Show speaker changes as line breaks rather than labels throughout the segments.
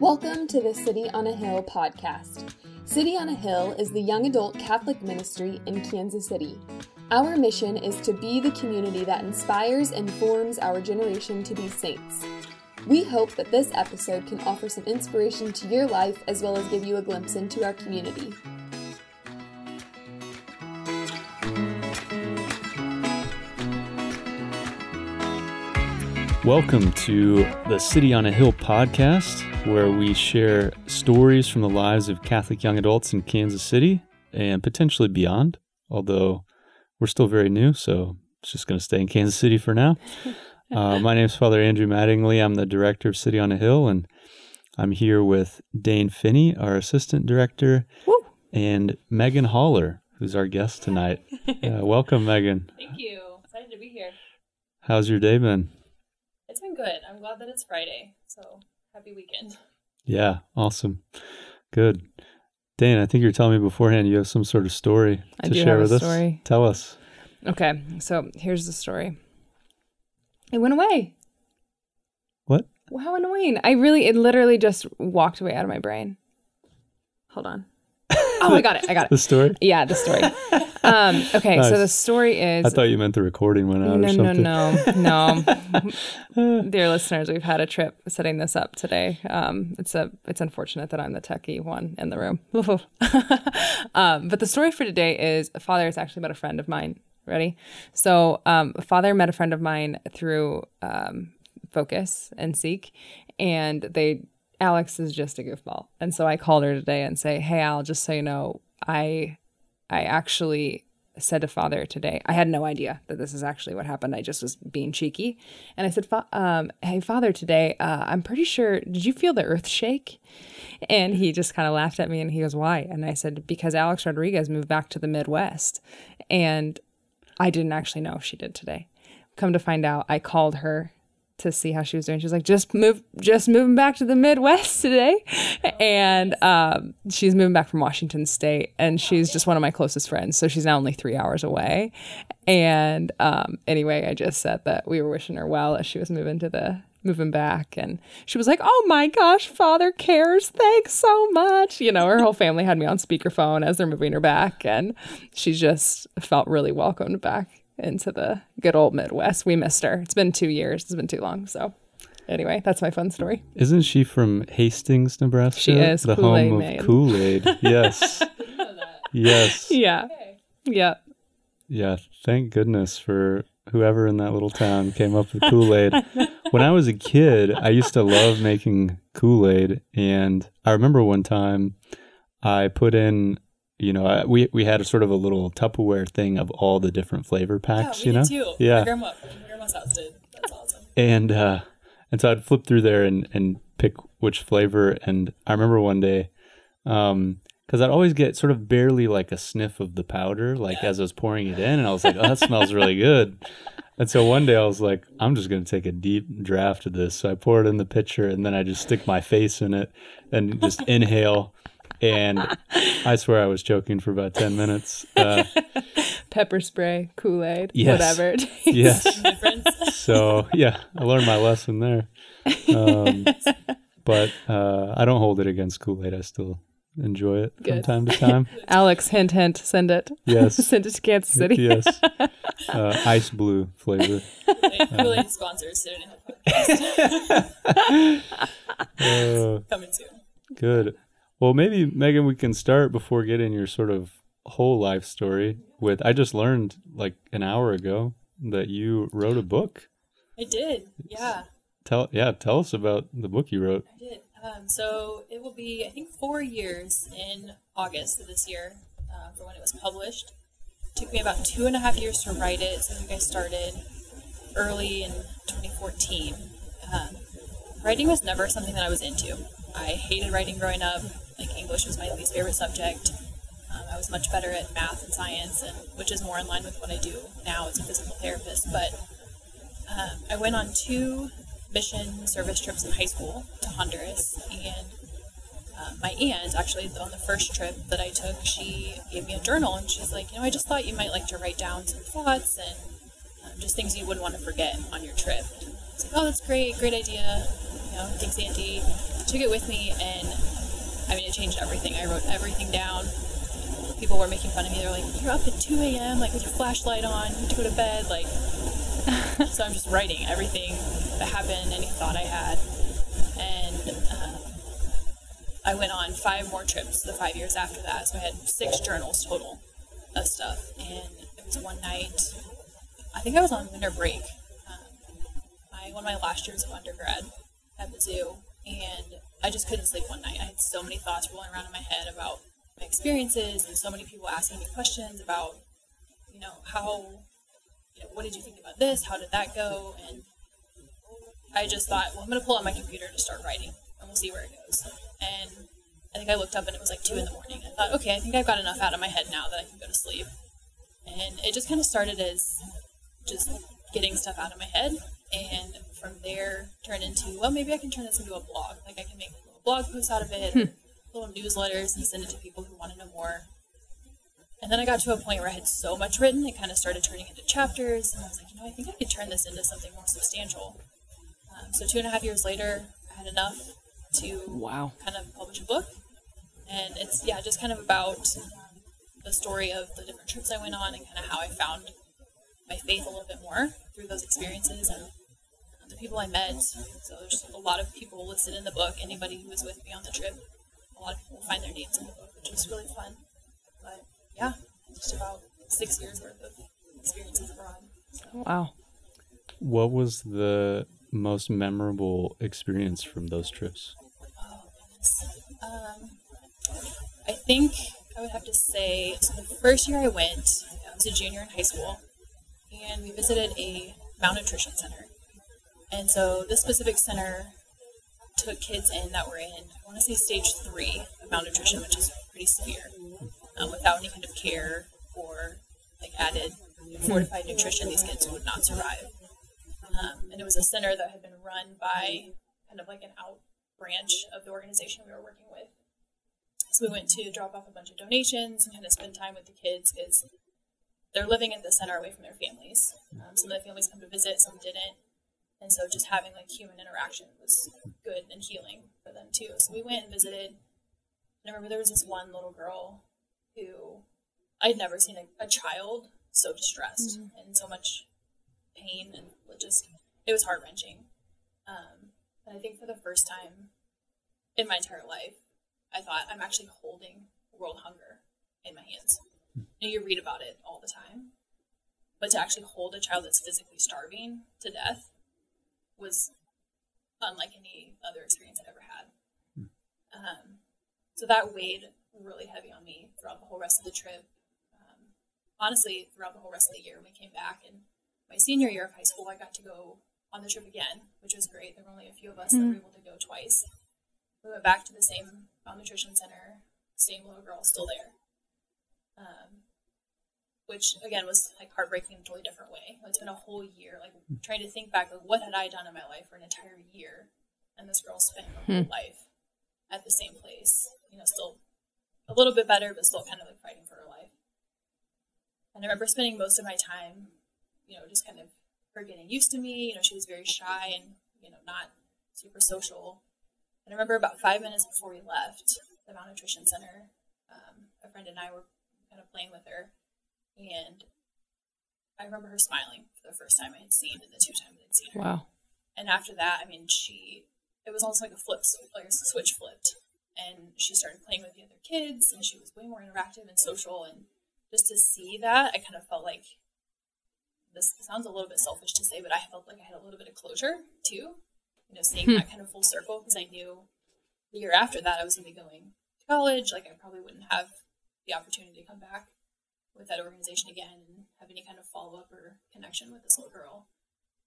Welcome to the City on a Hill podcast. City on a Hill is the young adult Catholic ministry in Kansas City. Our mission is to be the community that inspires and forms our generation to be saints. We hope that this episode can offer some inspiration to your life as well as give you a glimpse into our community.
Welcome to the City on a Hill podcast, where we share stories from the lives of Catholic young adults in Kansas City and potentially beyond. Although we're still very new, so it's just going to stay in Kansas City for now. Uh, my name is Father Andrew Mattingly. I'm the director of City on a Hill, and I'm here with Dane Finney, our assistant director,
Woo.
and Megan Haller, who's our guest tonight. Uh, welcome, Megan.
Thank you. Excited to be here.
How's your day been?
It's been good. I'm glad that it's Friday. So happy weekend.
Yeah, awesome. Good. Dane, I think you're telling me beforehand you have some sort of story
I
to
do
share
have a
with us.
story.
Tell us.
Okay, so here's the story. It went away.
What?
How annoying. I really, it literally just walked away out of my brain. Hold on. Oh, I got it. I got it.
The story?
Yeah, the story. Um, okay,
Nice.
so the story is.
I thought you meant the recording went out
no,
or
no,
something.
no, no. Dear listeners, we've had a trip setting this up today. Um, it's a, it's unfortunate that I'm the techie one in the room. um, but the story for today is Father. It's actually about a friend of mine. Ready? So, um, Father met a friend of mine through um, Focus and Seek, and they Alex is just a goofball, and so I called her today and say, "Hey, Al, just so you know, I, I actually." said to father today i had no idea that this is actually what happened. I just was being cheeky. And i said um, hey father today uh, i'm pretty sure did you feel the earth shake? And he just kind of laughed at me and he goes why? And i said because alex rodriguez moved back to the midwest. And i didn't actually know if she did today. Come to find out i called her to see how she was doing. She was like, just move, just moving back to the Midwest today. And um, she's moving back from Washington State and she's just one of my closest friends. So she's now only three hours away. And um, anyway, I just said that we were wishing her well as she was moving to the, moving back. And she was like, oh my gosh, father cares. Thanks so much. You know, her whole family had me on speakerphone as they're moving her back. And she just felt really welcomed back into the good old Midwest. We missed her. It's been two years. It's been too long. So, anyway, that's my fun story.
Isn't she from Hastings, Nebraska?
She is,
the
Kool-Aid
home
Maid.
of Kool Aid. Yes,
Didn't know that.
yes,
Yeah. Yeah.
yeah. Thank goodness for whoever in that little town came up with Kool Aid. when I was a kid, I used to love making Kool Aid, and I remember one time I put in. You know, I, we we had a sort of a little Tupperware thing of all the different flavor packs.
yeah,
you know,
too.
yeah.
My grandma, my grandma's house did. That's awesome.
and uh and so I'd flip through there and and pick which flavor and I remember one day um because I'd always get sort of barely like a sniff of the powder like as I was pouring it in and I was like oh that smells really good and so one day I was like I'm just gonna take a deep draft of this so I pour it in the pitcher and then I just stick my face in it and just inhale and I swear I was choking for about 10 minutes uh,
Pepper spray, Kool Aid,
Yes.
whatever. it takes.
yes so yeah, I learned my lesson there. Um, but uh, I don't hold it against Kool Aid. I still enjoy it from time to time.
Alex, hint, hint, send it.
Yes,
send it to Kansas City.
yes. Uh, ice blue flavor.
Kool-Aid sponsors City on a Hill
Uh,
coming soon.
good. Well, maybe Megan, we can start before getting your sort of whole life story. With I just learned like an hour ago that you wrote a book.
I did. Yeah,
Tell yeah, tell us about the book you wrote.
I did. Um, so it will be, I think, four years in August of this year uh, for when it was published. It took me about two and a half years to write it. So I think I started early in 2014. Um, writing was never something that I was into. I hated writing growing up. Like English was my least favorite subject. Um, I was much better at math and science, and which is more in line with what I do now as a physical therapist. But um, I went on two mission service trips in high school to Honduras, and uh, my aunt actually on the first trip that I took, she gave me a journal, and she's like, you know, I just thought you might like to write down some thoughts and um, just things you wouldn't want to forget on your trip. I was like, oh, that's great, great idea. You know, thanks, Auntie. Took it with me, and I mean, it changed everything. I wrote everything down. People were making fun of me. They're like, "You're up at 2 a.m. like with your flashlight on. You need to go to bed." Like, so I'm just writing everything that happened, any thought I had, and uh, I went on five more trips the five years after that. So I had six journals total of stuff, and it was one night. I think I was on winter break. Um, my one of my last years of undergrad at Mizzou, and I just couldn't sleep one night. I had so many thoughts rolling around in my head about my experiences, and so many people asking me questions about, you know, how, you know, what did you think about this? How did that go? And I just thought, well, I'm going to pull out my computer to start writing, and we'll see where it goes. And I think I looked up and it was like two in the morning. I thought, okay, I think I've got enough out of my head now that I can go to sleep. And it just kind of started as just getting stuff out of my head, and from there turned into, well, maybe I can turn this into a blog. Like I can make little blog posts out of it, little newsletters, and send it to people who want to know more. And then I got to a point where I had so much written, it kind of started turning into chapters, and I was like, you know, I think I could turn this into something more substantial. Um, so two and a half years later, I had enough to
Wow.
kind of publish a book, and it's yeah, just kind of about the story of the different trips I went on and kind of how I found my faith a little bit more through those experiences and the people I met. So there's a lot of people listed in the book. Anybody who was with me on the trip, a lot of people find their names in the book, which was really fun. But yeah, just about six years worth of experiences abroad. So.
Wow.
What was the most memorable experience from those trips?
Oh. Um, I think I would have to say so the first year I went, I was a junior in high school, and we visited a malnutrition center. And so this specific center took kids in that were in, I want to say stage three of malnutrition, which is pretty severe, um, without any kind of care or like added fortified nutrition. These kids would not survive. Um, and it was a center that had been run by kind of like an out branch of the organization we were working with. So we went to drop off a bunch of donations and kind of spend time with the kids because they're living at the center away from their families. Um, some of the families come to visit, some didn't. And so just having like human interaction was good and healing for them too. So we went and visited. And I remember there was this one little girl who I'd never seen a, a child so distressed and so much pain and just it was heart wrenching. Um, and I think for the first time in my entire life, I thought I'm actually holding world hunger in my hands. You, know, you read about it all the time, but to actually hold a child that's physically starving to death was unlike any other experience I'd ever had. Um, so that weighed really heavy on me throughout the whole rest of the trip. Um, honestly, throughout the whole rest of the year, we came back and my senior year of high school, I got to go on the trip again, which was great. There were only a few of us that were able to go twice. We went back to the same malnutrition center, same little girl still there. Um, which again was like heartbreaking in a totally different way. It's been a whole year, like trying to think back, like what had I done in my life for an entire year, and this girl spent her whole life at the same place. You know, still a little bit better, but still kind of like fighting for her life. And I remember spending most of my time you know, just kind of her getting used to me. You know, she was very shy and, you know, not super social. And I remember about five minutes before we left the malnutrition center, um, a friend and I were kind of playing with her. And I remember her smiling for the first time I had seen in the two times I'd seen her.
Wow.
And after that, I mean, she, it was almost like a flip, like a switch flipped. And she started playing with the other kids and she was way more interactive and social. And just to see that, I kind of felt like this sounds a little bit selfish to say, but I felt like I had a little bit of closure too. You know, seeing hmm. that kind of full circle because I knew the year after that I was going to be going to college. Like I probably wouldn't have the opportunity to come back with that organization again and have any kind of follow up or connection with this little girl.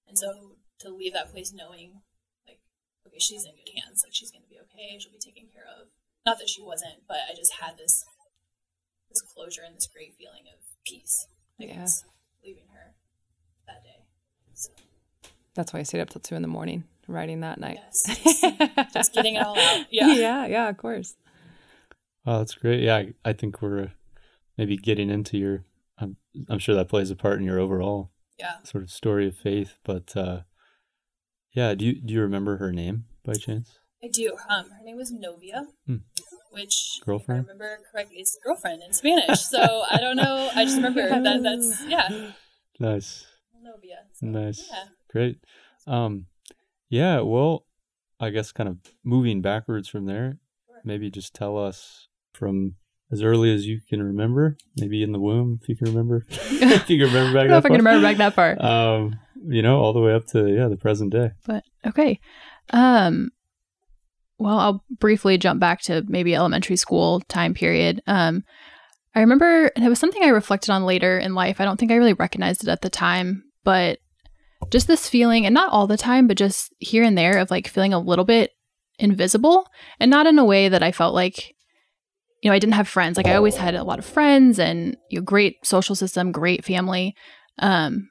And so to leave that place knowing, like, okay, she's in good hands. Like she's going to be okay. She'll be taken care of. Not that she wasn't, but I just had this this closure and this great feeling of peace. I
Yeah.
guess leaving her that day. So
That's why I stayed up till two in the morning writing that night.
yes, just, just getting it all out. Yeah.
yeah, yeah, of course.
Oh, that's great. Yeah, I, I think we're maybe getting into your. I'm, I'm sure that plays a part in your overall
Yeah.
sort of story of faith, but uh, Yeah. Do you do you remember her name by chance?
I do. Um, her name was Novia,
Hmm.
which
Girlfriend?
if I remember correctly, is girlfriend in Spanish. so I don't know. I just remember that. That's yeah,
Nice.
Novia. So,
Nice.
Yeah.
Great. Um, yeah. Well, I guess kind of moving backwards from there.
Sure.
Maybe just tell us from as early as you can remember, maybe in the womb, if you can remember, if you can remember back.
I don't know
that
if I can remember back that far.
Um, you know, all the way up to yeah, the present day.
But okay. Um well, I'll briefly jump back to maybe elementary school time period. Um I remember and it was something I reflected on later in life. I don't think I really recognized it at the time, but just this feeling and not all the time, but just here and there of like feeling a little bit invisible and not in a way that I felt like you know, I didn't have friends. Like I always had a lot of friends and you know, great social system, great family. Um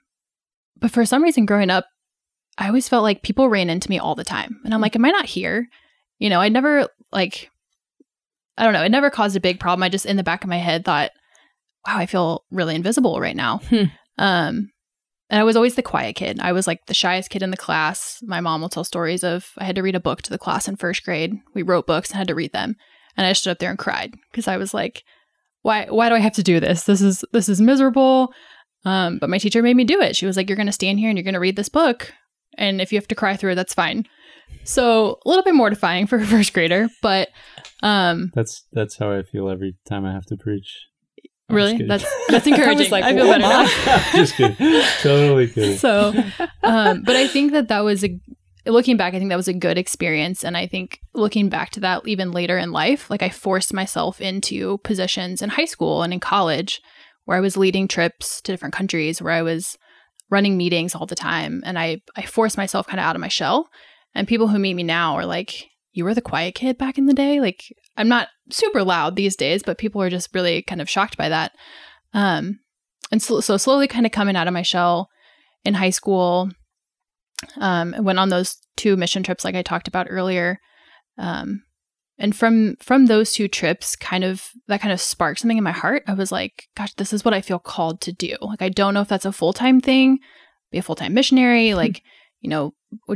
but for some reason growing up I always felt like people ran into me all the time. And I'm like, am I not here? You know, I never like I don't know, it never caused a big problem. I just in the back of my head thought, wow, I feel really invisible right now.
Hmm.
Um and I was always the quiet kid. I was like the shyest kid in the class. My mom will tell stories of I had to read a book to the class in first grade. We wrote books and had to read them. And I stood up there and cried because I was like, why why do I have to do this? This is this is miserable. Um, but my teacher made me do it. She was like, You're gonna stand here and you're gonna read this book and if you have to cry through it, that's fine. So a little bit mortifying for a first grader, but um,
That's that's how I feel every time I have to preach. I'm
really, that's that's encouraging. I,
like, I
feel better now.
just kidding. Totally kidding.
So, um, but I think that that was a looking back. I think that was a good experience, and I think looking back to that even later in life, like I forced myself into positions in high school and in college where I was leading trips to different countries, where I was running meetings all the time, and I I forced myself kind of out of my shell. And people who meet me now are like, "You were the quiet kid back in the day." Like I'm not super loud these days, but people are just really kind of shocked by that. Um, and so, so slowly kind of coming out of my shell in high school. Um, I went on those two mission trips, like I talked about earlier. Um, and from from those two trips, kind of that kind of sparked something in my heart. I was like, "Gosh, this is what I feel called to do." Like, I don't know if that's a full time thing, be a full time missionary, like you know,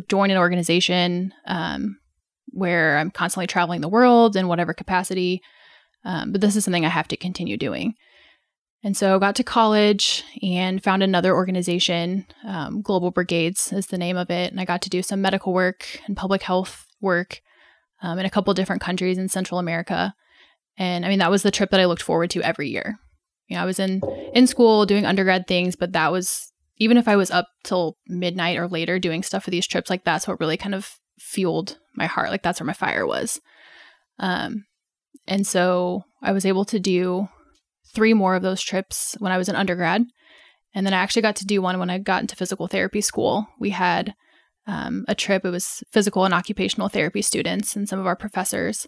join an organization um, where I'm constantly traveling the world in whatever capacity. Um, but this is something I have to continue doing. And so I got to college and found another organization, um, Global Brigades is the name of it. And I got to do some medical work and public health work um, in a couple different countries in Central America. And I mean, that was the trip that I looked forward to every year. You know, I was in in school doing undergrad things, but that was even if I was up till midnight or later doing stuff for these trips, like that's what really kind of fueled my heart. Like that's where my fire was. Um, and so I was able to do three more of those trips when I was an undergrad. And then I actually got to do one when I got into physical therapy school. We had um, a trip, it was physical and occupational therapy students, and some of our professors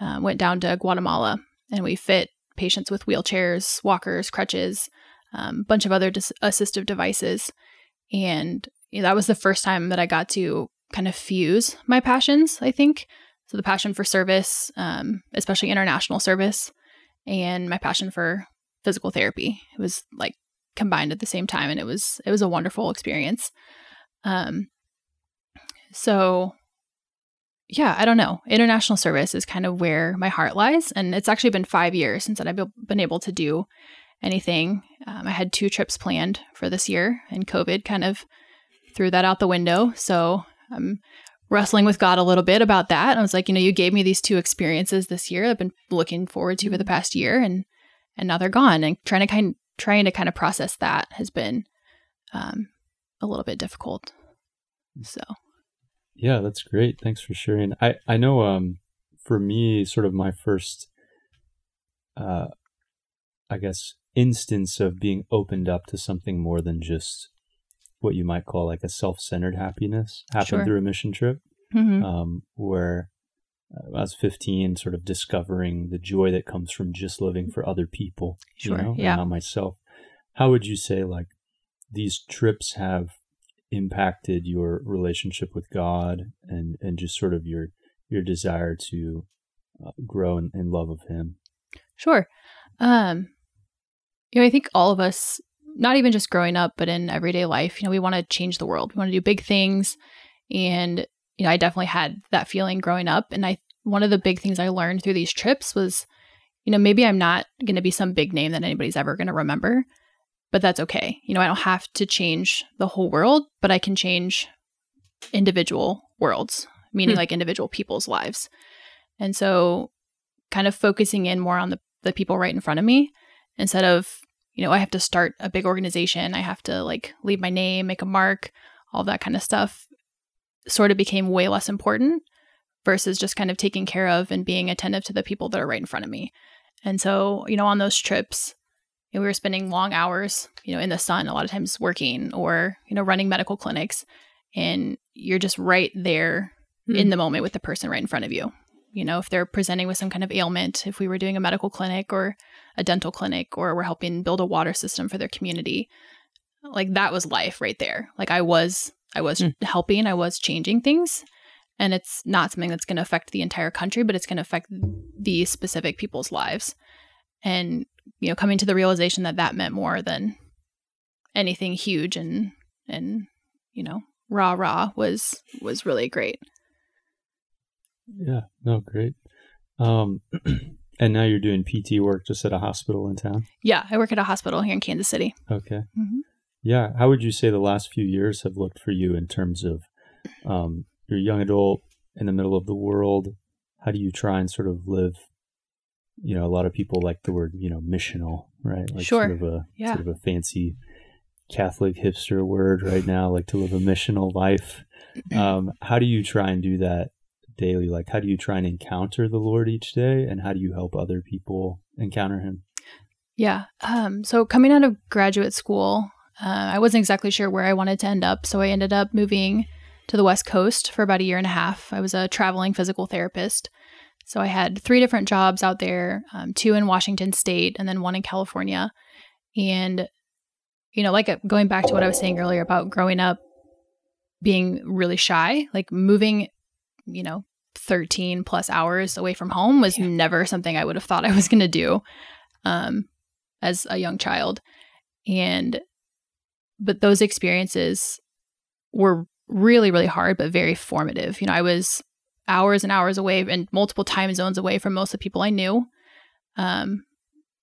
uh, went down to Guatemala and we fit patients with wheelchairs, walkers, crutches, a um, bunch of other dis- assistive devices. And you know, that was the first time that I got to kind of fuse my passions, I think. So the passion for service, um, especially international service, and my passion for physical therapy. It was like combined at the same time, and it was it was a wonderful experience. Um, so yeah, I don't know. International service is kind of where my heart lies, and it's actually been five years since I've been able to do anything. Um, I had two trips planned for this year, and COVID kind of threw that out the window. So I'm wrestling with God a little bit about that. I was like, you know, you gave me these two experiences this year. I've been looking forward to for the past year, and and now they're gone. And trying to kind trying to kind of process that has been um, a little bit difficult. So
Yeah, that's great. Thanks for sharing. I I know um for me sort of my first uh I guess instance of being opened up to something more than just what you might call like a self-centered happiness happened
Sure.
through a mission trip
mhm.
um where uh, I was 15 sort of discovering the joy that comes from just living for other people,
Sure,
you know,
yeah.
and not myself. How would you say like these trips have impacted your relationship with God and and just sort of your your desire to uh, grow in, in love of Him?
Sure. Um, you know, I think all of us, not even just growing up, but in everyday life, you know, we want to change the world. We want to do big things, And, you know, I definitely had that feeling growing up. And I, one of the big things I learned through these trips was, you know, maybe I'm not going to be some big name that anybody's ever going to remember, but that's okay. You know, I don't have to change the whole world, but I can change individual worlds, meaning
Hmm.
like individual people's lives. And so kind of focusing in more on the, the people right in front of me instead of, you know, I have to start a big organization. I have to like leave my name, make a mark, all that kind of stuff sort of became way less important versus just kind of taking care of and being attentive to the people that are right in front of me. And so, you know, on those trips, you know, we were spending long hours, you know, in the sun, a lot of times working or, you know, running medical clinics. And you're just right there
Hmm.
in the moment with the person right in front of you. You know, if they're presenting with some kind of ailment, if we were doing a medical clinic or a dental clinic, or we're helping build a water system for their community, like that was life right there. Like I was, I was
Hmm.
helping, I was changing things. And it's not something that's going to affect the entire country, but it's going to affect these specific people's lives. And, you know, coming to the realization that that meant more than anything huge and, and, you know, rah rah was, was really great.
Yeah, no, great. Um, and now you're doing PT work just at a hospital in town.
Yeah, I work at a hospital here in Kansas City.
Okay.
Mhm.
Yeah. How would you say the last few years have looked for you in terms of um, you're young adult in the middle of the world? How do you try and sort of live? You know, a lot of people like the word, you know, missional, right? Like
Sure.
sort of a
Yeah.
sort of a fancy Catholic hipster word right now, like to live a missional life. Um, how do you try and do that daily? Like, how do you try and encounter the Lord each day, and how do you help other people encounter Him?
Yeah. Um, so coming out of graduate school, uh, I wasn't exactly sure where I wanted to end up. So I ended up moving to the West Coast for about a year and a half. I was a traveling physical therapist. So I had three different jobs out there, um, two in Washington State and then one in California. And, you know, like uh, going back to what I was saying earlier about growing up being really shy, like moving, you know, 13 plus hours away from home was never something I would have thought I was going to do um, as a young child. And, but those experiences were really, really hard, but very formative. You know, I was hours and hours away and multiple time zones away from most of the people I knew. Um,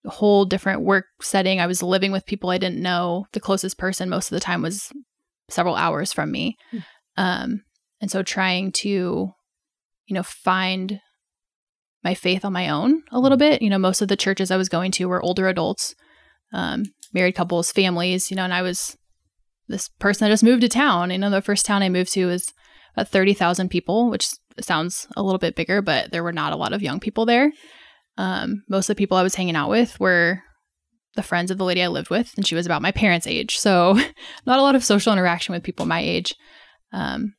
a whole different work setting. I was living with people I didn't know. The closest person most of the time was several hours from me. Um, and so trying to, you know, find my faith on my own a little bit. You know, most of the churches I was going to were older adults, um, married couples, families, you know, and I was this person that just moved to town. You know, the first town I moved to was about 30,000 people, which sounds a little bit bigger, but there were not a lot of young people there. Um, most of the people I was hanging out with were the friends of the lady I lived with, and she was about my parents' age. So, not a lot of social interaction with people my age. Um,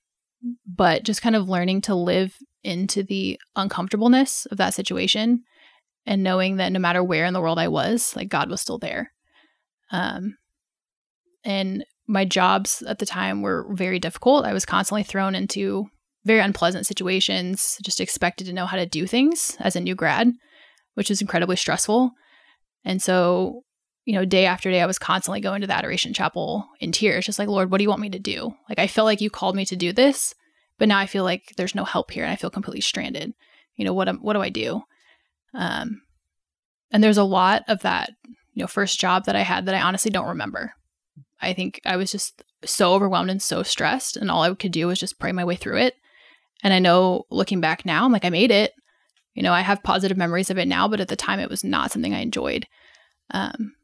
but just kind of learning to live into the uncomfortableness of that situation and knowing that no matter where in the world I was, like God was still there. Um, and my jobs at the time were very difficult. I was constantly thrown into very unpleasant situations, just expected to know how to do things as a new grad, which was incredibly stressful. And so, you know, day after day, I was constantly going to the Adoration Chapel in tears, just like, Lord, what do you want me to do? Like, I felt like you called me to do this, but now I feel like there's no help here and I feel completely stranded. You know, what, am, what do I do? Um, and there's a lot of that, you know, first job that I had that I honestly don't remember. I think I was just so overwhelmed and so stressed, and all I could do was just pray my way through it. And I know looking back now, I'm like, I made it. You know, I have positive memories of it now, but at the time, it was not something I enjoyed. Um,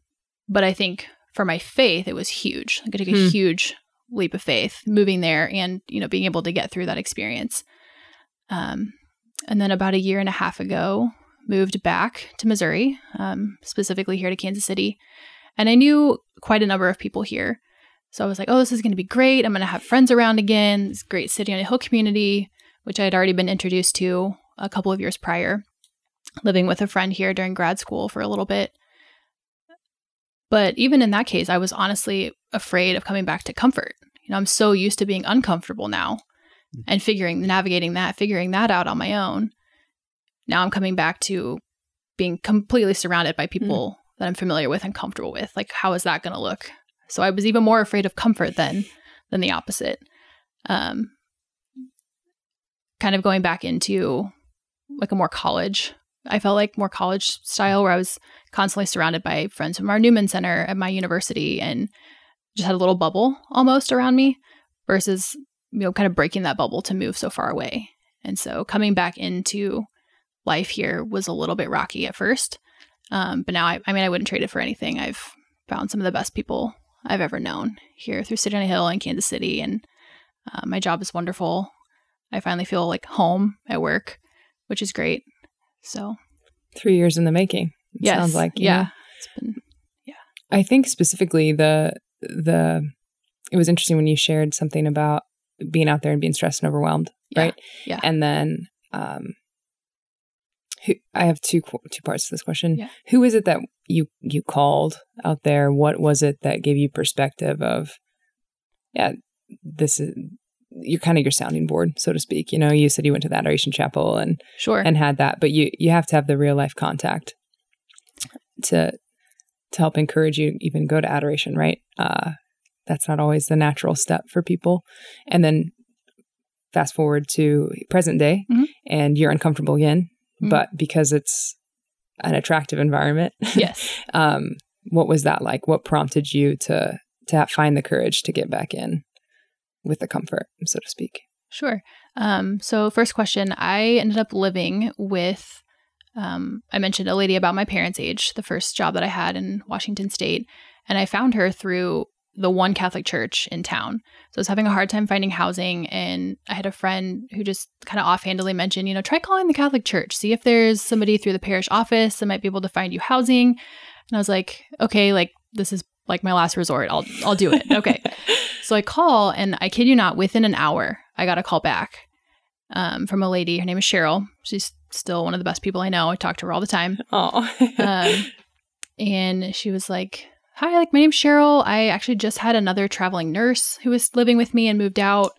but I think for my faith, it was huge. Like, I took a
Hmm.
huge leap of faith moving there and, you know, being able to get through that experience. Um, and then about a year and a half ago, moved back to Missouri, um, specifically here to Kansas City. And I knew quite a number of people here. So I was like, oh, this is going to be great. I'm going to have friends around again. This great city on a hill community, which I had already been introduced to a couple of years prior, living with a friend here during grad school for a little bit. But even in that case, I was honestly afraid of coming back to comfort. You know, I'm so used to being uncomfortable now and figuring, navigating that, figuring that out on my own. Now I'm coming back to being completely surrounded by people that I'm familiar with and comfortable with. Like, how is that going to look? So I was even more afraid of comfort than than the opposite. Um, kind of going back into like a more college. I felt like more college style where I was constantly surrounded by friends from our Newman Center at my university and just had a little bubble almost around me versus, you know, kind of breaking that bubble to move so far away. And so coming back into life here was a little bit rocky at first. Um, but now, I, I mean, I wouldn't trade it for anything. I've found some of the best people I've ever known here through City on a Hill and Kansas City. And uh, my job is wonderful. I finally feel like home at work, which is great. So,
three years in the making.
Yes,
sounds like
yeah,
know?
it's been yeah.
I think specifically the the it was interesting when you shared something about being out there and being stressed and overwhelmed,
Yeah,
right?
yeah.
And then um who, I have two two parts to this question.
Yeah.
Who is it that you you called out there? What was it that gave you perspective of yeah, this is you're kind of your sounding board, so to speak. You know, you said you went to the Adoration Chapel and
sure.
and had that but you you have to have the real life contact to to help encourage you to even go to adoration right uh that's not always the natural step for people and then fast forward to present day
Mhm.
and you're uncomfortable again
Mhm.
but because it's an attractive environment
yes.
um what was that like what prompted you to to have, find the courage to get back in with the comfort so to speak
Sure. Um, so, first question I ended up living with, um, I mentioned a lady about my parents' age, the first job that I had in Washington State. And I found her through the one Catholic church in town. So, I was having a hard time finding housing. And I had a friend who just kind of offhandedly mentioned, you know, try calling the Catholic church, see if there's somebody through the parish office that might be able to find you housing. And I was like, okay, like this is like my last resort. I'll, I'll do it. Okay. So I call, and I kid you not, within an hour, I got a call back um, from a lady. Her name is Cheryl. She's still one of the best people I know. I talk to her all the time.
oh
Um, and she was like, Hi, like my name's Cheryl. I actually just had another traveling nurse who was living with me and moved out.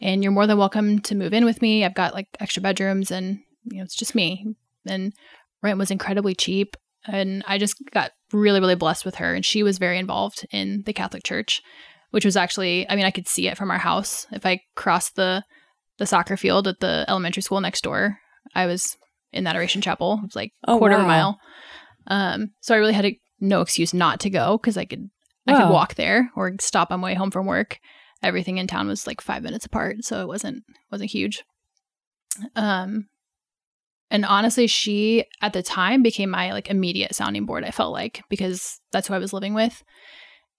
And you're more than welcome to move in with me. I've got like extra bedrooms and, you know, it's just me. And rent was incredibly cheap. And I just got really, really blessed with her. And she was very involved in the Catholic Church, which was actually, I mean, I could see it from our house. If I crossed the the soccer field at the elementary school next door, I was in that Adoration Chapel. It was like
Oh,
quarter of a mile. Um, so I really had a, no excuse not to go because I could I could walk there or stop on my way home from work. Everything in town was like five minutes apart, so it wasn't wasn't huge. Um, and honestly, she at the time became my like immediate sounding board. I felt like because that's who I was living with,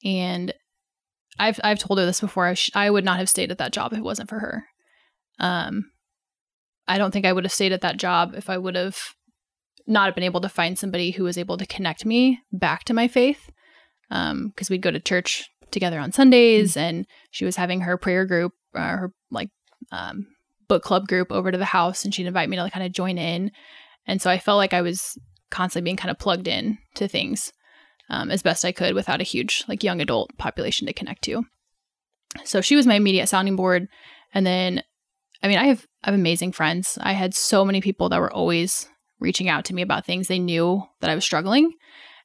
and I've I've told her this before. I, sh- I would not have stayed at that job if it wasn't for her. Um, I don't think I would have stayed at that job if I would have not been able to find somebody who was able to connect me back to my faith. Um, because we'd go to church together on Sundays, and she was having her prayer group, uh, her like um, book club group over to the house, and she'd invite me to like, kind of join in. And so I felt like I was constantly being kind of plugged in to things um, as best I could without a huge like young adult population to connect to. So she was my immediate sounding board, and then I mean I have I have amazing friends. I had so many people that were always reaching out to me about things they knew that I was struggling.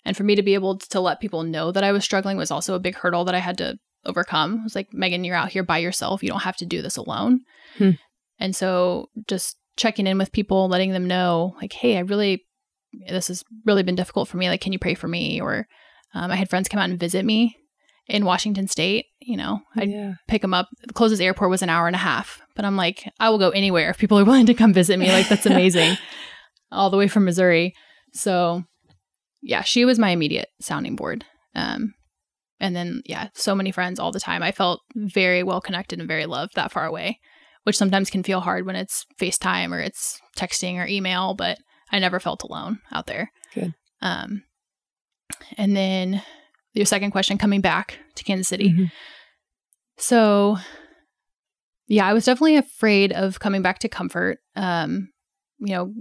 And for me to be able to let people know that I was struggling was also a big hurdle that I had to overcome. It was like, Megan, you're out here by yourself. You don't have to do this alone.
Hmm.
And so just checking in with people, letting them know, like, hey, I really, this has really been difficult for me. Like, can you pray for me? Or um, I had friends come out and visit me in Washington State. You know, I'd
yeah.
pick them up. The closest airport was an hour and a half, but I'm like, I will go anywhere if people are willing to come visit me. Like, that's amazing. All the way from Missouri. So, yeah, she was my immediate sounding board. Um, and then, yeah, so many friends all the time. I felt very well connected and very loved that far away, which sometimes can feel hard when it's FaceTime or it's texting or email, but I never felt alone out there.
Good.
Um, and then your second question coming back to Kansas City.
Mhm.
So, yeah, I was definitely afraid of coming back to comfort. Um, you know,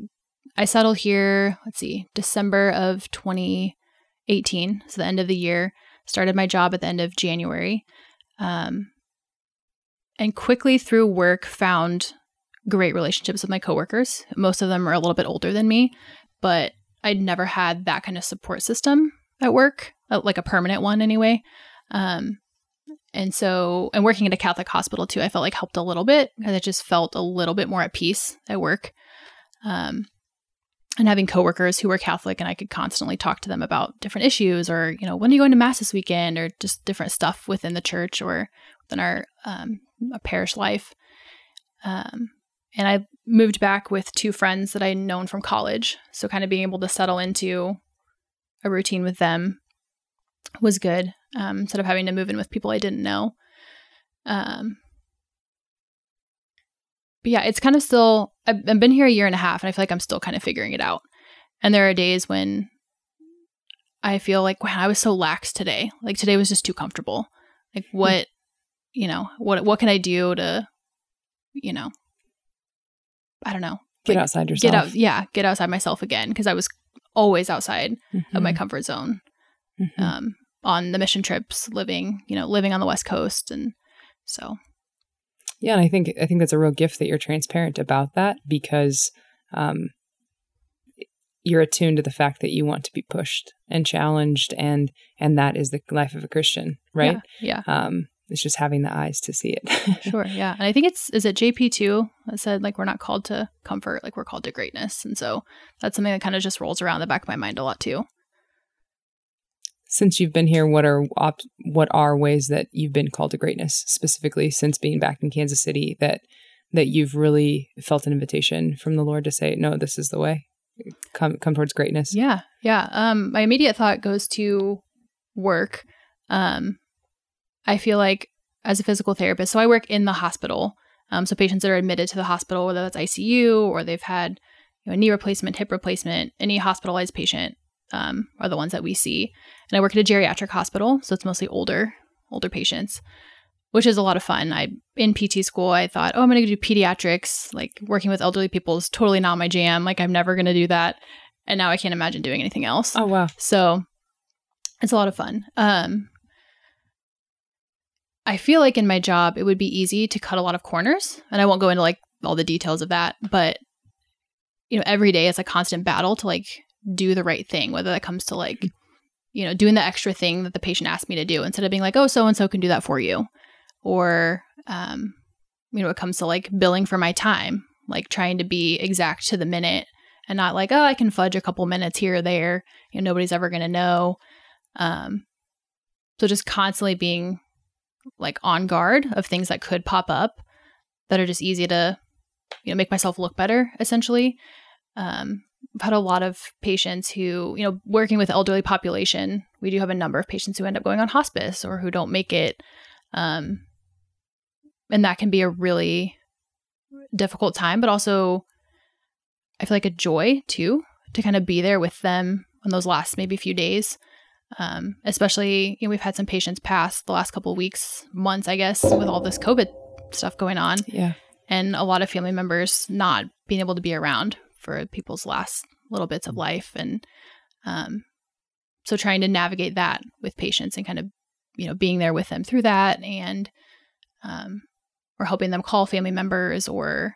I settled here, let's see, December of 2018, so the end of the year. Started my job at the end of January. Um, and quickly through work found great relationships with my coworkers. Most of them are a little bit older than me, but I'd never had that kind of support system at work, uh, like a permanent one anyway. Um, and so, and working at a Catholic hospital too, I felt like helped a little bit because I just felt a little bit more at peace at work. Um, and having coworkers who were Catholic and I could constantly talk to them about different issues or, you know, when are you going to mass this weekend or just different stuff within the church or within our um, a parish life. Um, and I moved back with two friends that I'd known from college. So kind of being able to settle into a routine with them was good um, instead of having to move in with people I didn't know. Um, but yeah, it's kind of still, I've, I've been here a year and a half and I feel like I'm still kind of figuring it out. And there are days when I feel like, wow, I was so lax today. Like today was just too comfortable. Like
Hmm.
what, you know, what, what can I do to, you know, I don't know,
Get
like,
outside yourself.
get out, yeah, get outside myself again. Cause I was always outside of my
Mhm.
comfort zone
Mhm.
um, on the mission trips, living, you know, living on the West Coast. And so,
Yeah, and I think I think that's a real gift that you're transparent about that because um, you're attuned to the fact that you want to be pushed and challenged, and and that is the life of a Christian, right?
Yeah.
Um, it's just having the eyes to see it.
sure. Yeah. And I think it's, is it JP2 that said, like, we're not called to comfort, like, we're called to greatness. And so that's something that kind of just rolls around the back of my mind a lot too.
since you've been here, what are op- what are ways that you've been called to greatness specifically since being back in Kansas City that that you've really felt an invitation from the Lord to say, no, this is the way. Come come towards greatness.
Yeah. Yeah. Um, my immediate thought goes to work. Um, I feel like as a physical therapist, so I work in the hospital. Um, so patients that are admitted to the hospital, whether that's ICU or they've had you know, a knee replacement, hip replacement, any hospitalized patient um, are the ones that we see. And I work at a geriatric hospital, so it's mostly older, older patients, which is a lot of fun. I in PT school, I thought, oh, I'm going to do pediatrics. Like working with elderly people is totally not my jam. Like I'm never going to do that. And now I can't imagine doing anything else.
Oh wow.
So it's a lot of fun. Um, I feel like in my job, it would be easy to cut a lot of corners. And I won't go into like all the details of that, but you know, every day it's a constant battle to like do the right thing, whether that comes to like, you know, doing the extra thing that the patient asked me to do instead of being like, oh, so and so can do that for you. Or, um, you know, it comes to like billing for my time, like trying to be exact to the minute and not like, oh, I can fudge a couple minutes here or there. You know, nobody's ever going to know. Um, so just constantly being like on guard of things that could pop up that are just easy to, you know, make myself look better essentially. Um, I've had a lot of patients who, you know, working with elderly population, we do have a number of patients who end up going on hospice or who don't make it. Um, and that can be a really difficult time, but also I feel like a joy too to kind of be there with them on those last maybe few days. Um, especially, you know, we've had some patients pass the last couple of weeks, months, I guess, with all this COVID stuff going on,
Yeah.
and a lot of family members not being able to be around for people's last little bits of life, and um, so trying to navigate that with patients and kind of, you know, being there with them through that, and um, or helping them call family members or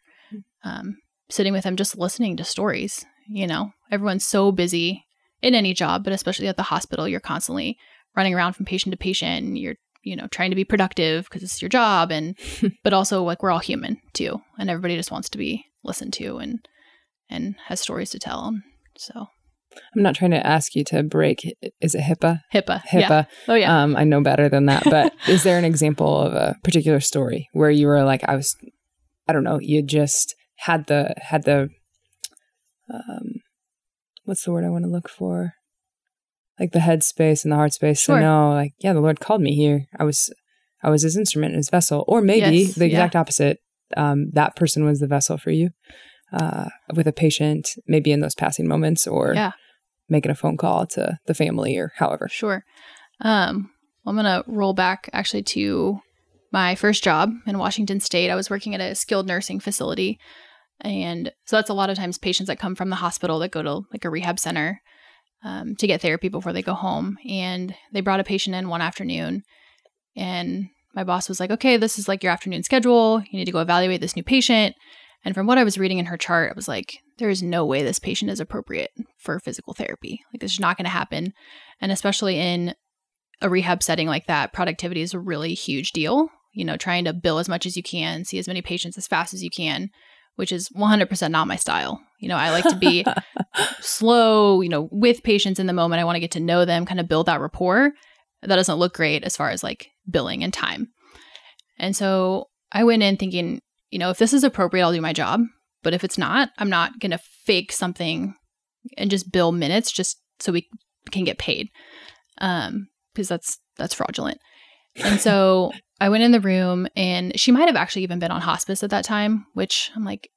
um, sitting with them just listening to stories you know? Everyone's so busy in any job but especially at the hospital you're constantly running around from patient to patient you're you know trying to be productive because it's your job and but also like we're all human too and everybody just wants to be listened to and and has stories to tell so
I'm not trying to ask you to break. Is it HIPAA?
HIPAA yeah
HIPAA.
oh yeah
Um, I know better than that. But is there an example of a particular story where you were like, I was, I don't know, you just had the had the, um, what's the word I want to look for? Like the head space and the heart space
Sure.
to know, like, yeah, the Lord called me here. I was, I was His instrument, and His vessel, or maybe
Yes,
the
yeah.
exact opposite. Um, that person was the vessel for you, uh, with a patient, maybe in those passing moments, or
Yeah.
making a phone call to the family, or however.
Sure. Um, I'm going to roll back actually to my first job in Washington State. I was working at a skilled nursing facility. And so that's a lot of times patients that come from the hospital that go to like a rehab center um, to get therapy before they go home. And they brought a patient in one afternoon. And my boss was like, okay, this is like your afternoon schedule. You need to go evaluate this new patient. And from what I was reading in her chart, I was like, there is no way this patient is appropriate for physical therapy. Like, this is not going to happen. And especially in a rehab setting like that, productivity is a really huge deal. You know, trying to bill as much as you can, see as many patients as fast as you can, which is 100% not my style. You know, I like to be slow, you know, with patients in the moment. I want to get to know them, kind of build that rapport. That doesn't look great as far as like billing and time. And so I went in thinking, you know, if this is appropriate, I'll do my job. But if it's not, I'm not going to fake something and just bill minutes just so we can get paid. Um, because that's that's fraudulent. And so I went in the room and she might have actually even been on hospice at that time, which I'm like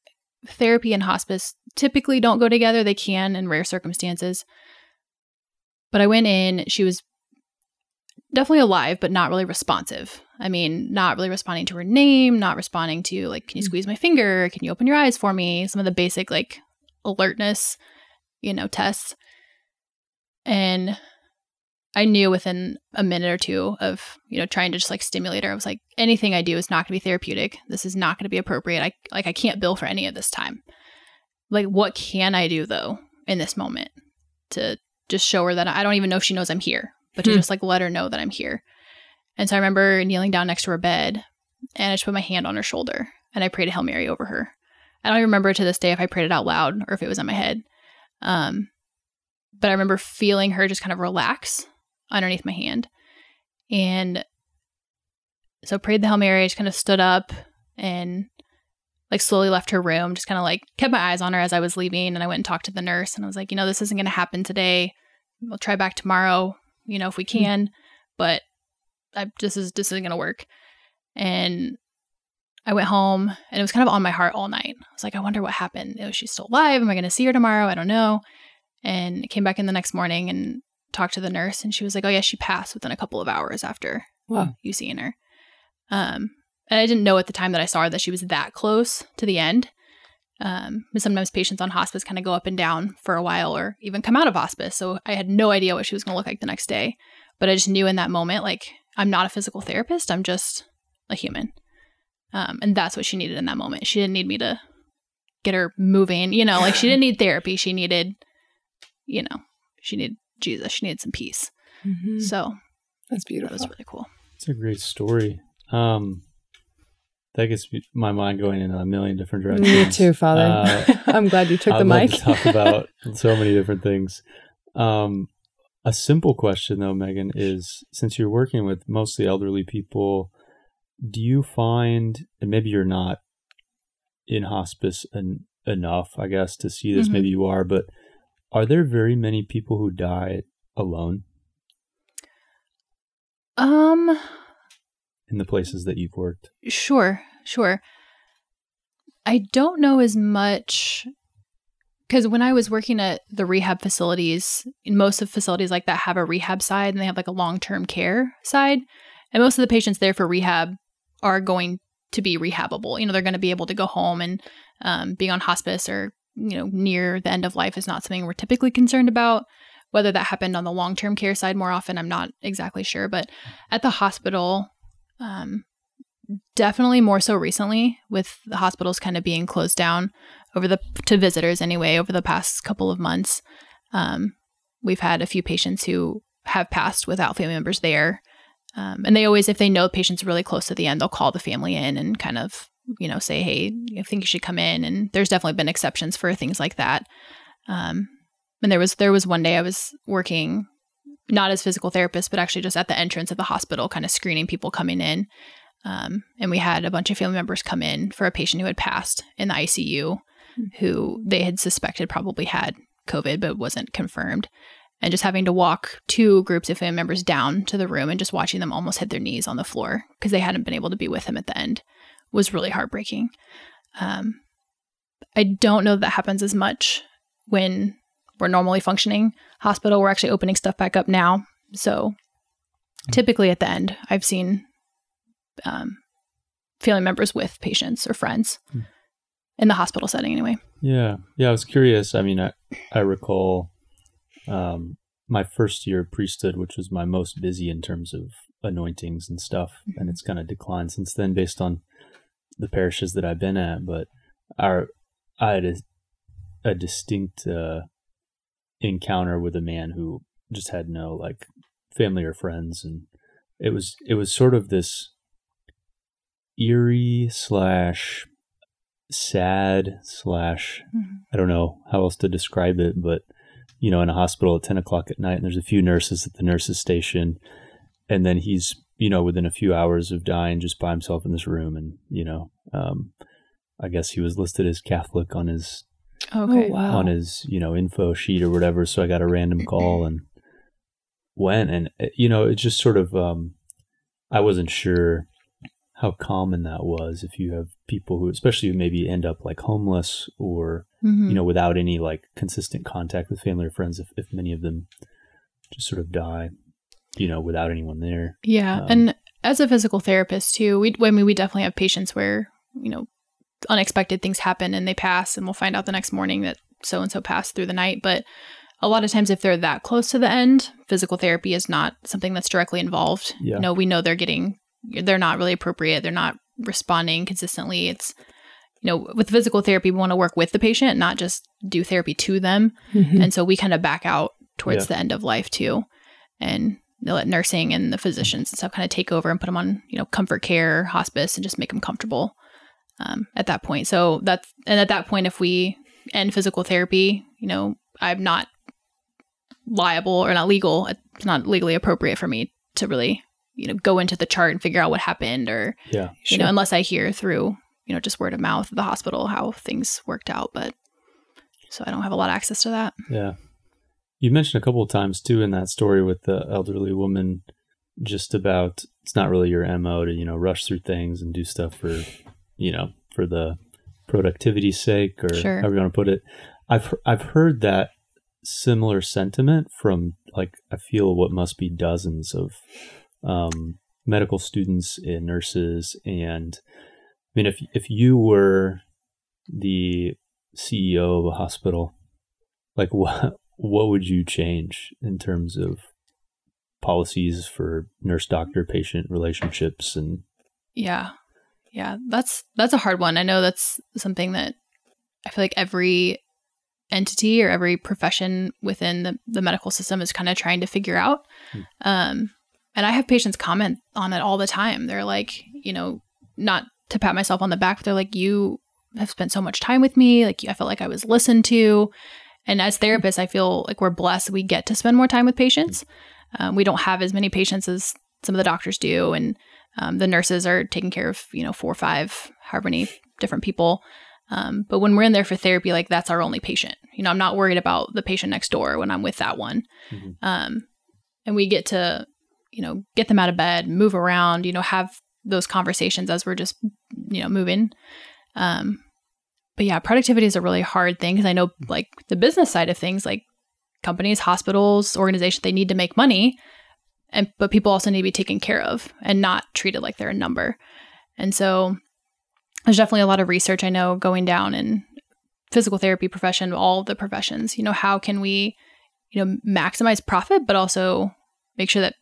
therapy and hospice typically don't go together. They can in rare circumstances. But I went in, she was definitely alive, but not really responsive. I mean, not really responding to her name, not responding to like, can you hmm. squeeze my finger? Can you open your eyes for me? Some of the basic like alertness, you know, tests. And I knew within a minute or two of, you know, trying to just like stimulate her, I was like, anything I do is not going to be therapeutic. This is not going to be appropriate. I like I can't bill for any of this time. Like what can I do though in this moment to just show her that I don't even know if she knows I'm here, but to
Hmm.
just like let her know that I'm here. And so I remember kneeling down next to her bed and I just put my hand on her shoulder and I prayed a Hail Mary over her. I don't even remember to this day if I prayed it out loud or if it was in my head. Um, but I remember feeling her just kind of relax underneath my hand. And so prayed the Hail Mary, I just kind of stood up and like slowly left her room, just kind of like kept my eyes on her as I was leaving. And I went and talked to the nurse and I was like, you know, this isn't going to happen today. We'll try back tomorrow, you know, if we hmm. can, but I, this is, this isn't going to work. And I went home and it was kind of on my heart all night. I was like, I wonder what happened. Oh, is she still alive? Am I going to see her tomorrow? I don't know. And came back in the next morning and talked to the nurse and she was like, "Oh yeah, she passed within a couple of hours after
Wow.
you seeing her." Um, and I didn't know at the time that I saw her that she was that close to the end. Um, but sometimes patients on hospice kind of go up and down for a while or even come out of hospice. So I had no idea what she was going to look like the next day. But I just knew in that moment, like, I'm not a physical therapist, I'm just a human. Um, and that's what she needed in that moment. She didn't need me to get her moving, you know, like she didn't need therapy. She needed, you know, she needed Jesus. She needed some peace.
Mhm.
So
That's beautiful.
that
beautiful.
was really cool.
It's a great story. Um, that gets my mind going in a million different directions.
Me too, Father.
Uh,
I'm glad you took
I'd
the mic.
to talk about so many different things. Um, a simple question though, Megan, is since you're working with mostly elderly people, do you find, and maybe you're not in hospice en- enough, I guess, to see this,
Mhm.
maybe you are, but are there very many people who die alone
Um,
in the places that you've worked?
sure, sure. I don't know as much because when I was working at the rehab facilities, most of facilities like that have a rehab side and they have like a long term care side. And most of the patients there for rehab are going to be rehabable. You know, they're going to be able to go home and um, being on hospice or, you know, near the end of life is not something we're typically concerned about. Whether that happened on the long term care side more often, I'm not exactly sure. But at the hospital, um, definitely more so recently with the hospitals kind of being closed down over the to visitors anyway over the past couple of months um, we've had a few patients who have passed without family members there um, and they always if they know patient's really close to the end they'll call the family in and kind of you know say hey i think you should come in and there's definitely been exceptions for things like that. Um, and there was there was one day i was working not as physical therapist but actually just at the entrance of the hospital kind of screening people coming in. Um, and we had a bunch of family members come in for a patient who had passed in the ICU, who they had suspected probably had COVID but wasn't confirmed. And just having to walk two groups of family members down to the room and just watching them almost hit their knees on the floor because they hadn't been able to be with him at the end was really heartbreaking. Um, I don't know that, that happens as much when we're normally functioning hospital. We're actually opening stuff back up now. So typically at the end, I've seen um, family members with patients or friends
Hmm.
in the hospital setting anyway.
Yeah, yeah. I was curious. I mean, I I recall um, my first year of priesthood, which was my most busy in terms of anointings and stuff, and it's kind of declined since then based on the parishes that I've been at. But our I had a, a distinct uh, encounter with a man who just had no like family or friends, and it was it was sort of this eerie slash sad slash I don't know how else to describe it, but you know, in a hospital at ten o'clock at night, and there's a few nurses at the nurses station, and then he's you know within a few hours of dying just by himself in this room, and you know, um, I guess he was listed as Catholic on his
Okay.
wow.
on his you know info sheet or whatever so i got a random call and went and uh, you know it just sort of um i wasn't sure how common that was if you have people who especially who maybe end up like homeless or
Mhm.
you know without any like consistent contact with family or friends if, if many of them just sort of die you know without anyone there
Yeah,
Um,
and as a physical therapist too, we I mean we definitely have patients where you know unexpected things happen and they pass, and we'll find out the next morning that so and so passed through the night. But a lot of times, if they're that close to the end, physical therapy is not something that's directly involved.
Yeah.
You know, we know they're getting they're not really appropriate. They're not responding consistently. It's you know, with physical therapy, we want to work with the patient, not just do therapy to them.
Mhm.
And so we kind of back out towards
Yeah.
the end of life too. And they let nursing and the physicians and stuff kind of take over and put them on, you know, comfort care, hospice, and just make them comfortable um, at that point. So that's, and at that point, if we end physical therapy, you know, I'm not liable or not legal. It's not legally appropriate for me to really, you know, go into the chart and figure out what happened or,
yeah
you know, unless I hear through, you know, just word of mouth at the hospital how things worked out. But so I don't have a lot of access to that.
Yeah. You mentioned a couple of times too in that story with the elderly woman just about it's not really your MO to, you know, rush through things and do stuff for, you know, for the productivity's sake or
Sure.
however you want to put it. I've I've heard that similar sentiment from like I feel what must be dozens of um, medical students and nurses and I mean if if you were the CEO of a hospital like what what would you change in terms of policies for nurse doctor patient relationships and
Yeah. Yeah, that's that's a hard one. I know that's something that I feel like every entity or every profession within the, the medical system is kind of trying to figure out.
Hmm.
Um, and I have patients comment on it all the time. They're like, you know, not to pat myself on the back, but they're like, you have spent so much time with me. Like, I felt like I was listened to. And as therapists, I feel like we're blessed. We get to spend more time with patients. Um, we don't have as many patients as some of the doctors do. And um, the nurses are taking care of, you know, four or five, however many different people. Um, but when we're in there for therapy, like that's our only patient. You know, I'm not worried about the patient next door when I'm with that one.
Mhm.
Um, and we get to, you know, get them out of bed, move around, you know, have those conversations as we're just, you know, moving. Um, but yeah, productivity is a really hard thing because I know, mm. like, the business side of things, like companies, hospitals, organizations, they need to make money and but people also need to be taken care of and not treated like they're a number. And so there's definitely a lot of research I know going down in physical therapy profession, all the professions. You know, how can we, you know, maximize profit but also make sure that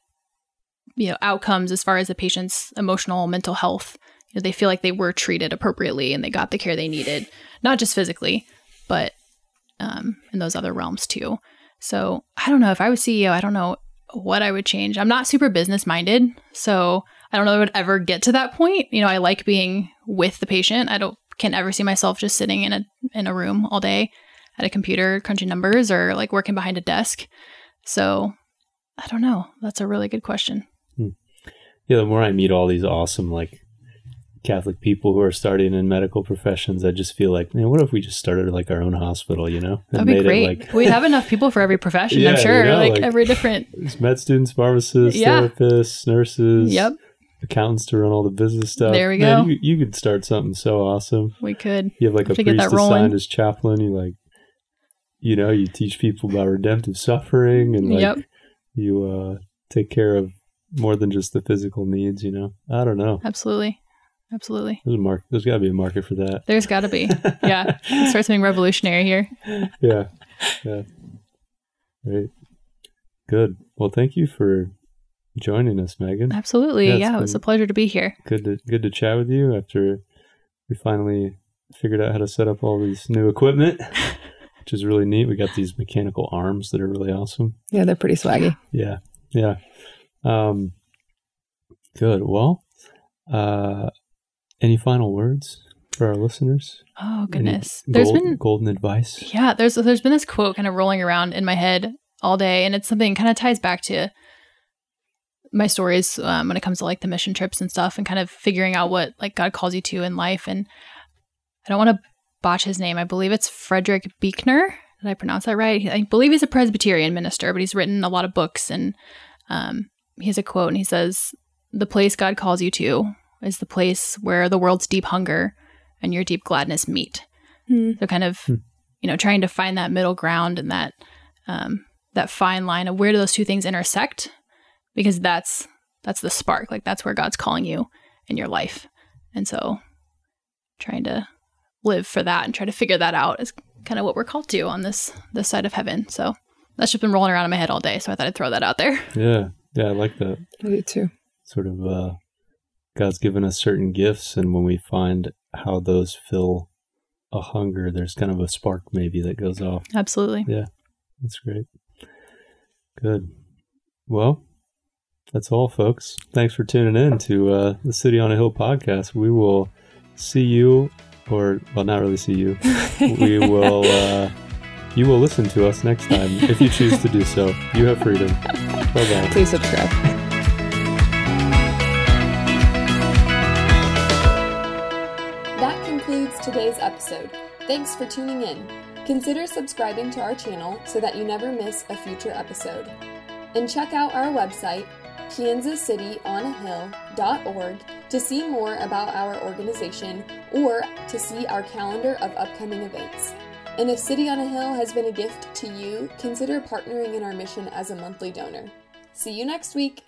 you know outcomes as far as the patient's emotional mental health you know, they feel like they were treated appropriately and they got the care they needed not just physically but um, in those other realms too so i don't know if i was ceo i don't know what I would change. I'm not super business minded, so I don't know if I would ever get to that point. You know, I like being with the patient. I don't can't ever see myself just sitting in a in a room all day at a computer crunching numbers or like working behind a desk. So I don't know. That's a really good question.
yeah the more i meet all these awesome like catholic people who are starting in medical professions i just feel like man what if we just started like our own hospital you know
That'd be great.
like
we have enough people for every profession,
Yeah,
I'm
you
sure.
know,
like,
like-
every different
med students pharmacists
Yeah.
therapists nurses
Yep,
accountants to run all the business stuff
There we
Man,
go.
you, you could start something so awesome
we could.
you have like a priest assigned as chaplain you like you know you teach people about redemptive suffering and like
Yep.
you uh take care of more than just the physical needs you know i don't know
Absolutely. Absolutely.
there's a mark there's got to be a market for that
There's got to be. Yeah. Start something revolutionary here.
yeah yeah great good well thank you for joining us megan
Absolutely.
Yeah,
Yeah, it was a pleasure to be here.
good to good to chat with you after we finally figured out how to set up all these new equipment which is really neat we got these mechanical arms that are really awesome
Yeah, they're pretty swaggy.
yeah Yeah. Um, good. Well, uh, any final words for our listeners?
Oh
Any
goodness. There's
gold-
been
golden advice.
Yeah, there's there's been this quote kind of rolling around in my head all day, and it's something kind of ties back to my stories um, when it comes to like the mission trips and stuff, and kind of figuring out what like God calls you to in life. And I don't want to botch his name. I believe it's Frederick Buechner. Did I pronounce that right? I believe he's a Presbyterian minister, but he's written a lot of books, and um, he has a quote, and he says, "The place God calls you to is the place where the world's deep hunger and your deep gladness meet." So kind of you know trying to find that middle ground and that um, that fine line of where do those two things intersect because that's that's the spark like that's where god's calling you in your life and so trying to live for that and try to figure that out is kind of what we're called to on this this side of heaven so that's just been rolling around in my head all day so i thought i'd throw that out there
Yeah. Yeah. I like that.
I do too.
Sort of, uh, God's given us certain gifts, and when we find how those fill a hunger, there's kind of a spark maybe that goes off.
absolutely Yeah,
That's great. Good. Well, that's all, folks. Thanks for tuning in to uh, the City on a Hill podcast. We will see you, or well, not really see you. we will. Uh, you will listen to us next time if you choose to do so. You have freedom. Bye bye.
Please subscribe.
Today's episode. Thanks for tuning in. Consider subscribing to our channel so that you never miss a future episode. And check out our website, kansascityonahill.org, to see more about our organization or to see our calendar of upcoming events. And if City on a Hill has been a gift to you, consider partnering in our mission as a monthly donor. See you next week.